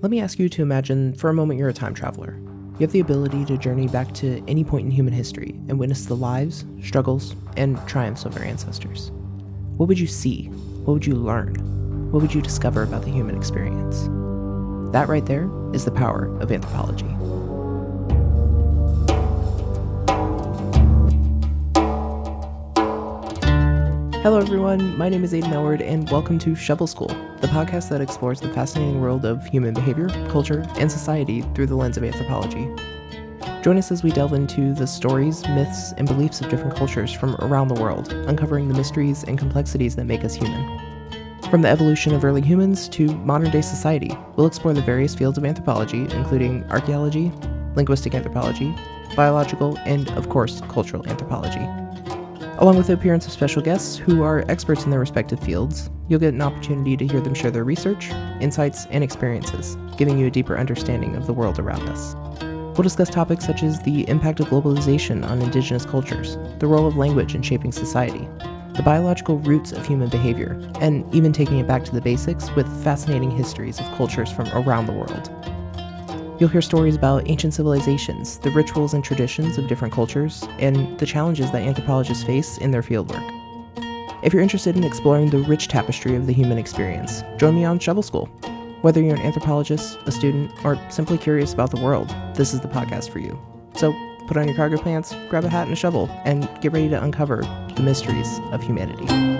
Let me ask you to imagine for a moment you're a time traveler. You have the ability to journey back to any point in human history and witness the lives, struggles, and triumphs of our ancestors. What would you see? What would you learn? What would you discover about the human experience? That right there is the power of anthropology. Hello, everyone. My name is Aiden Elward, and welcome to Shovel School, the podcast that explores the fascinating world of human behavior, culture, and society through the lens of anthropology. Join us as we delve into the stories, myths, and beliefs of different cultures from around the world, uncovering the mysteries and complexities that make us human. From the evolution of early humans to modern day society, we'll explore the various fields of anthropology, including archaeology, linguistic anthropology, biological, and, of course, cultural anthropology. Along with the appearance of special guests who are experts in their respective fields, you'll get an opportunity to hear them share their research, insights, and experiences, giving you a deeper understanding of the world around us. We'll discuss topics such as the impact of globalization on indigenous cultures, the role of language in shaping society, the biological roots of human behavior, and even taking it back to the basics with fascinating histories of cultures from around the world. You'll hear stories about ancient civilizations, the rituals and traditions of different cultures, and the challenges that anthropologists face in their fieldwork. If you're interested in exploring the rich tapestry of the human experience, join me on Shovel School. Whether you're an anthropologist, a student, or simply curious about the world, this is the podcast for you. So put on your cargo pants, grab a hat and a shovel, and get ready to uncover the mysteries of humanity.